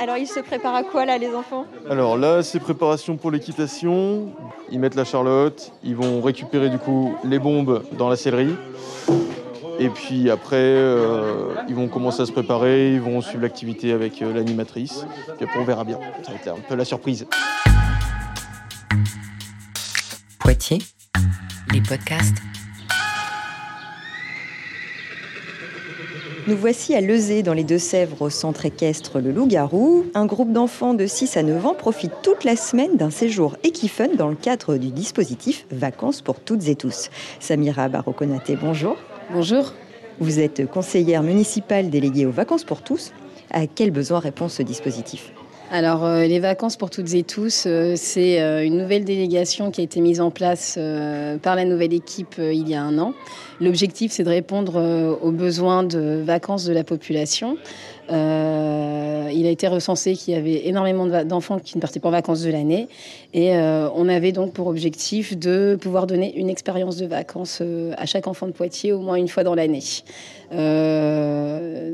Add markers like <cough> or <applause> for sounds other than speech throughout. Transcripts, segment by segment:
Alors, ils se préparent à quoi là, les enfants? Alors là, c'est préparation pour l'équitation. Ils mettent la charlotte, ils vont récupérer du coup les bombes dans la sellerie. Et puis après, euh, ils vont commencer à se préparer, ils vont suivre l'activité avec euh, l'animatrice. Puis après, on verra bien. Ça va être un peu la surprise. Poitiers, les podcasts. Nous voici à Lezé, dans les Deux-Sèvres, au centre équestre Le Loup-Garou. Un groupe d'enfants de 6 à 9 ans profite toute la semaine d'un séjour Equifun dans le cadre du dispositif Vacances pour toutes et tous. Samira Barokonaté, bonjour. Bonjour. Vous êtes conseillère municipale déléguée aux Vacances pour tous. À quel besoin répond ce dispositif? Alors, euh, les vacances pour toutes et tous, euh, c'est euh, une nouvelle délégation qui a été mise en place par la nouvelle équipe il y a un an. L'objectif, c'est de répondre aux besoins de vacances de la population. Il a été recensé qu'il y avait énormément d'enfants qui ne partaient pas en vacances de l'année. Et on avait donc pour objectif de pouvoir donner une expérience de vacances à chaque enfant de Poitiers au moins une fois dans l'année.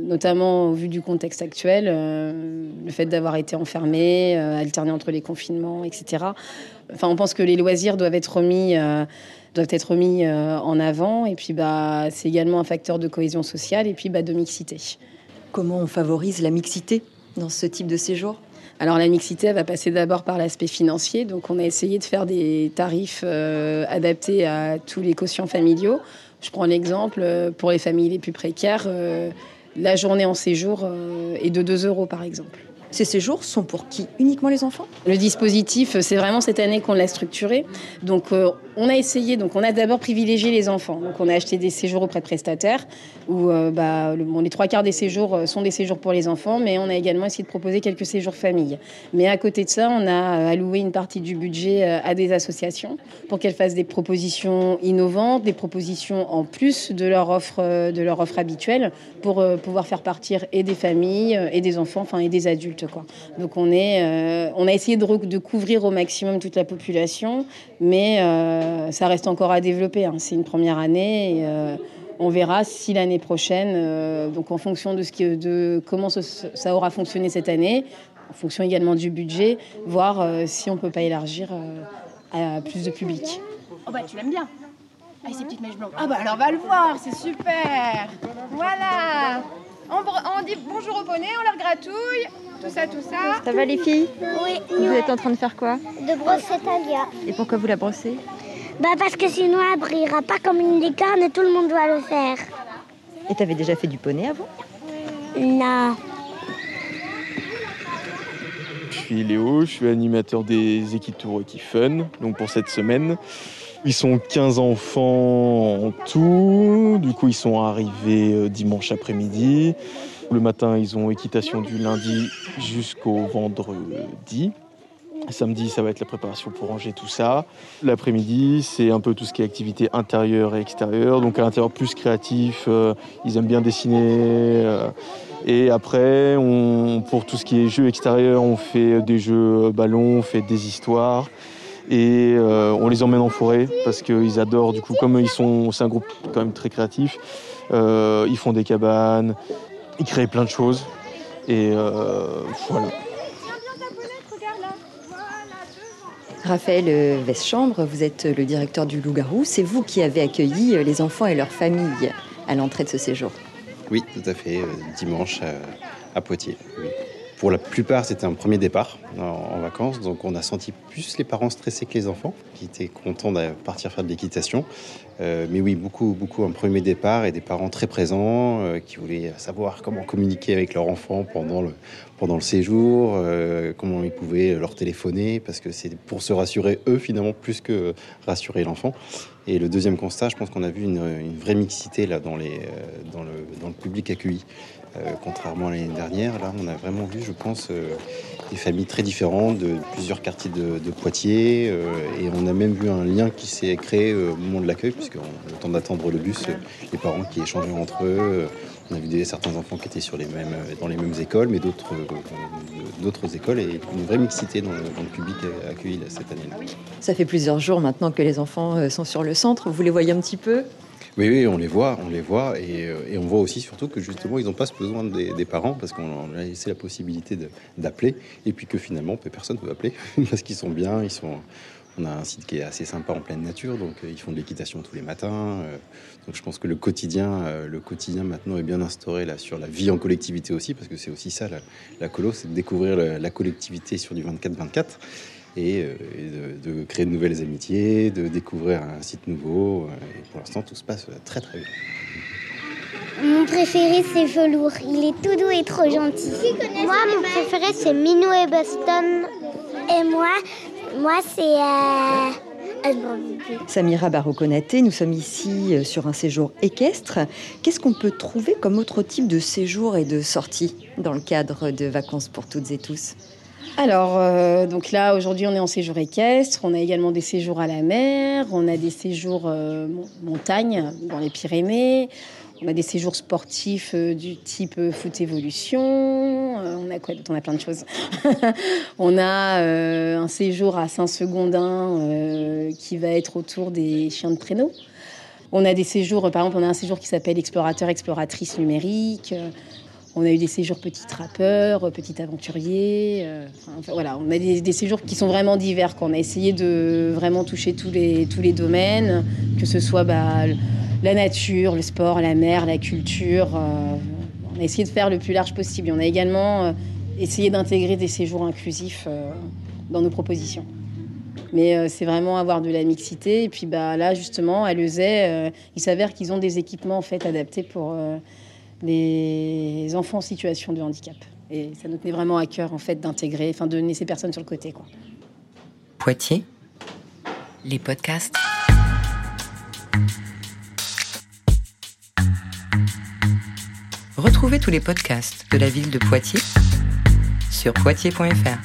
notamment au vu du contexte actuel, le fait d'avoir été enfermé, alterné entre les confinements, etc. Enfin, on pense que les loisirs doivent être remis doivent être remis en avant. Et puis, bah, c'est également un facteur de cohésion sociale et puis bah, de mixité. Comment on favorise la mixité dans ce type de séjour? Alors la mixité elle va passer d'abord par l'aspect financier. Donc on a essayé de faire des tarifs euh, adaptés à tous les quotients familiaux. Je prends l'exemple euh, pour les familles les plus précaires, euh, la journée en séjour est de 2 euros par exemple. Ces séjours sont pour qui Uniquement les enfants? Le dispositif, c'est vraiment cette année qu'on l'a structuré. Donc, euh, on a essayé, donc on a d'abord privilégié les enfants. Donc, on a acheté des séjours auprès de prestataires où euh, bah, les trois quarts des séjours euh, sont des séjours pour les enfants, mais on a également essayé de proposer quelques séjours famille. Mais à côté de ça, on a alloué une partie du budget à des associations pour qu'elles fassent des propositions innovantes, des propositions en plus de leur offre, de leur offre habituelle pour pouvoir faire partir et des familles et des enfants, enfin et des adultes donc on, est, euh, on a essayé de, couvrir au maximum toute la population, mais euh, ça reste encore à développer. Hein. C'est une première année. Et, euh, on verra si l'année prochaine, donc en fonction de, ce qui, de comment ça, aura fonctionné cette année, en fonction également du budget, voir si on peut pas élargir à plus de public. Oh bah tu l'aimes bien ah, ces petites mèches blanches. Ah bah alors va le voir, c'est super Voilà on, dit bonjour au poney, on leur gratouille, tout ça, tout ça. Ça va les filles? Oui. Vous êtes en train de faire quoi? De brosser Talia. Et pourquoi vous la brossez? Bah parce que sinon elle brillera pas comme une licorne et tout le monde doit le faire. Et t'avais déjà fait du poney avant? Non. Je suis Léo, je suis animateur des Equitours Fun, donc pour cette semaine. Ils sont 15 enfants en tout. Du coup, ils sont arrivés euh, dimanche après-midi. Le matin, ils ont équitation du lundi jusqu'au vendredi. Samedi, ça va être la préparation pour ranger tout ça. L'après-midi, c'est un peu tout ce qui est activité intérieure et extérieure. Donc à l'intérieur, plus créatif. Euh, ils aiment bien dessiner. Euh. et après, pour tout ce qui est jeux extérieurs, on fait des jeux ballons, on fait des histoires et euh, on les emmène en forêt parce qu'ils adorent du coup comme ils sont c'est un groupe quand même très créatif euh, ils font des cabanes ils créent plein de choses et euh, voilà Raphaël Veschambre, vous êtes le directeur du Loup-Garou. C'est vous qui avez accueilli les enfants et leurs familles à l'entrée de ce séjour. Oui, tout à fait, dimanche à, Poitiers. Pour la plupart, c'était un premier départ en, vacances, donc on a senti plus les parents stressés que les enfants, qui étaient contents de partir faire de l'équitation. Euh, mais oui, beaucoup, beaucoup un premier départ et des parents très présents euh, qui voulaient savoir comment communiquer avec leur enfant pendant le, pendant le séjour, euh, comment ils pouvaient leur téléphoner, parce que c'est pour se rassurer eux finalement plus que rassurer l'enfant. Et le deuxième constat, je pense qu'on a vu une, vraie mixité là dans, les, dans, le, dans le public accueilli. Contrairement à l'année dernière, là, on a vraiment vu, je pense, des familles très différentes de plusieurs quartiers de, Poitiers. Et on a même vu un lien qui s'est créé au moment de l'accueil, puisque le temps d'attendre le bus, les parents qui échangeaient entre eux. On a vu certains enfants qui étaient sur les mêmes, dans les mêmes écoles, mais d'autres, d'autres écoles, et une vraie mixité dans le, dans le public accueilli cette année-là. Ça fait plusieurs jours maintenant que les enfants sont sur le centre. Vous les voyez un petit peu? Oui, oui, on les voit, on les voit, et, euh, et on voit aussi surtout que justement ils n'ont pas ce besoin des, des parents parce qu'on a laissé la possibilité d'appeler, et puis que finalement personne ne peut appeler <laughs> parce qu'ils sont bien, ils sont. On a un site qui est assez sympa en pleine nature, donc euh, ils font de l'équitation tous les matins. euh, donc je pense que le quotidien, euh, le quotidien maintenant est bien instauré là sur la vie en collectivité aussi, parce que c'est aussi ça la, la colo, c'est de découvrir la, la collectivité sur du 24-24 et, et de, de créer de nouvelles amitiés, de découvrir un site nouveau. Et pour l'instant, tout se passe très très bien. Mon préféré, c'est Velours. Il est tout doux et trop gentil. Moi, mon préféré, c'est Minou et Boston. Et moi, moi c'est... Euh... Samira Barokonaté, nous sommes ici euh, sur un séjour équestre. Qu'est-ce qu'on peut trouver comme autre type de séjour et de sortie dans le cadre de vacances pour toutes et tous? Alors, euh, donc là, aujourd'hui, on est en séjour équestre. On a également des séjours à la mer. On a des séjours euh, mon- montagne dans les Pyrénées. On a des séjours sportifs euh, du type euh, foot évolution. Euh, on a quoi On a plein de choses. <laughs> on a un séjour à Saint-Segondin euh, qui va être autour des chiens de traîneau. On a des séjours, par exemple, on a un séjour qui s'appelle explorateur, exploratrice numérique. On a eu des séjours petits aventuriers. euh, enfin, voilà, on a des, séjours qui sont vraiment divers. Quoi. On a essayé de vraiment toucher tous les, domaines, que ce soit bah, la nature, le sport, la mer, la culture. euh, on a essayé de faire le plus large possible. On a également euh, essayé d'intégrer des séjours inclusifs euh, dans nos propositions. Mais c'est vraiment avoir de la mixité. Et puis bah, là, justement, à Lezay, il s'avère qu'ils ont des équipements en fait, adaptés pour les enfants en situation de handicap. Et ça nous tenait vraiment à cœur en fait, d'intégrer, enfin de donner ces personnes sur le côté. Poitiers, les podcasts. Retrouvez tous les podcasts de la ville de Poitiers sur poitiers.fr.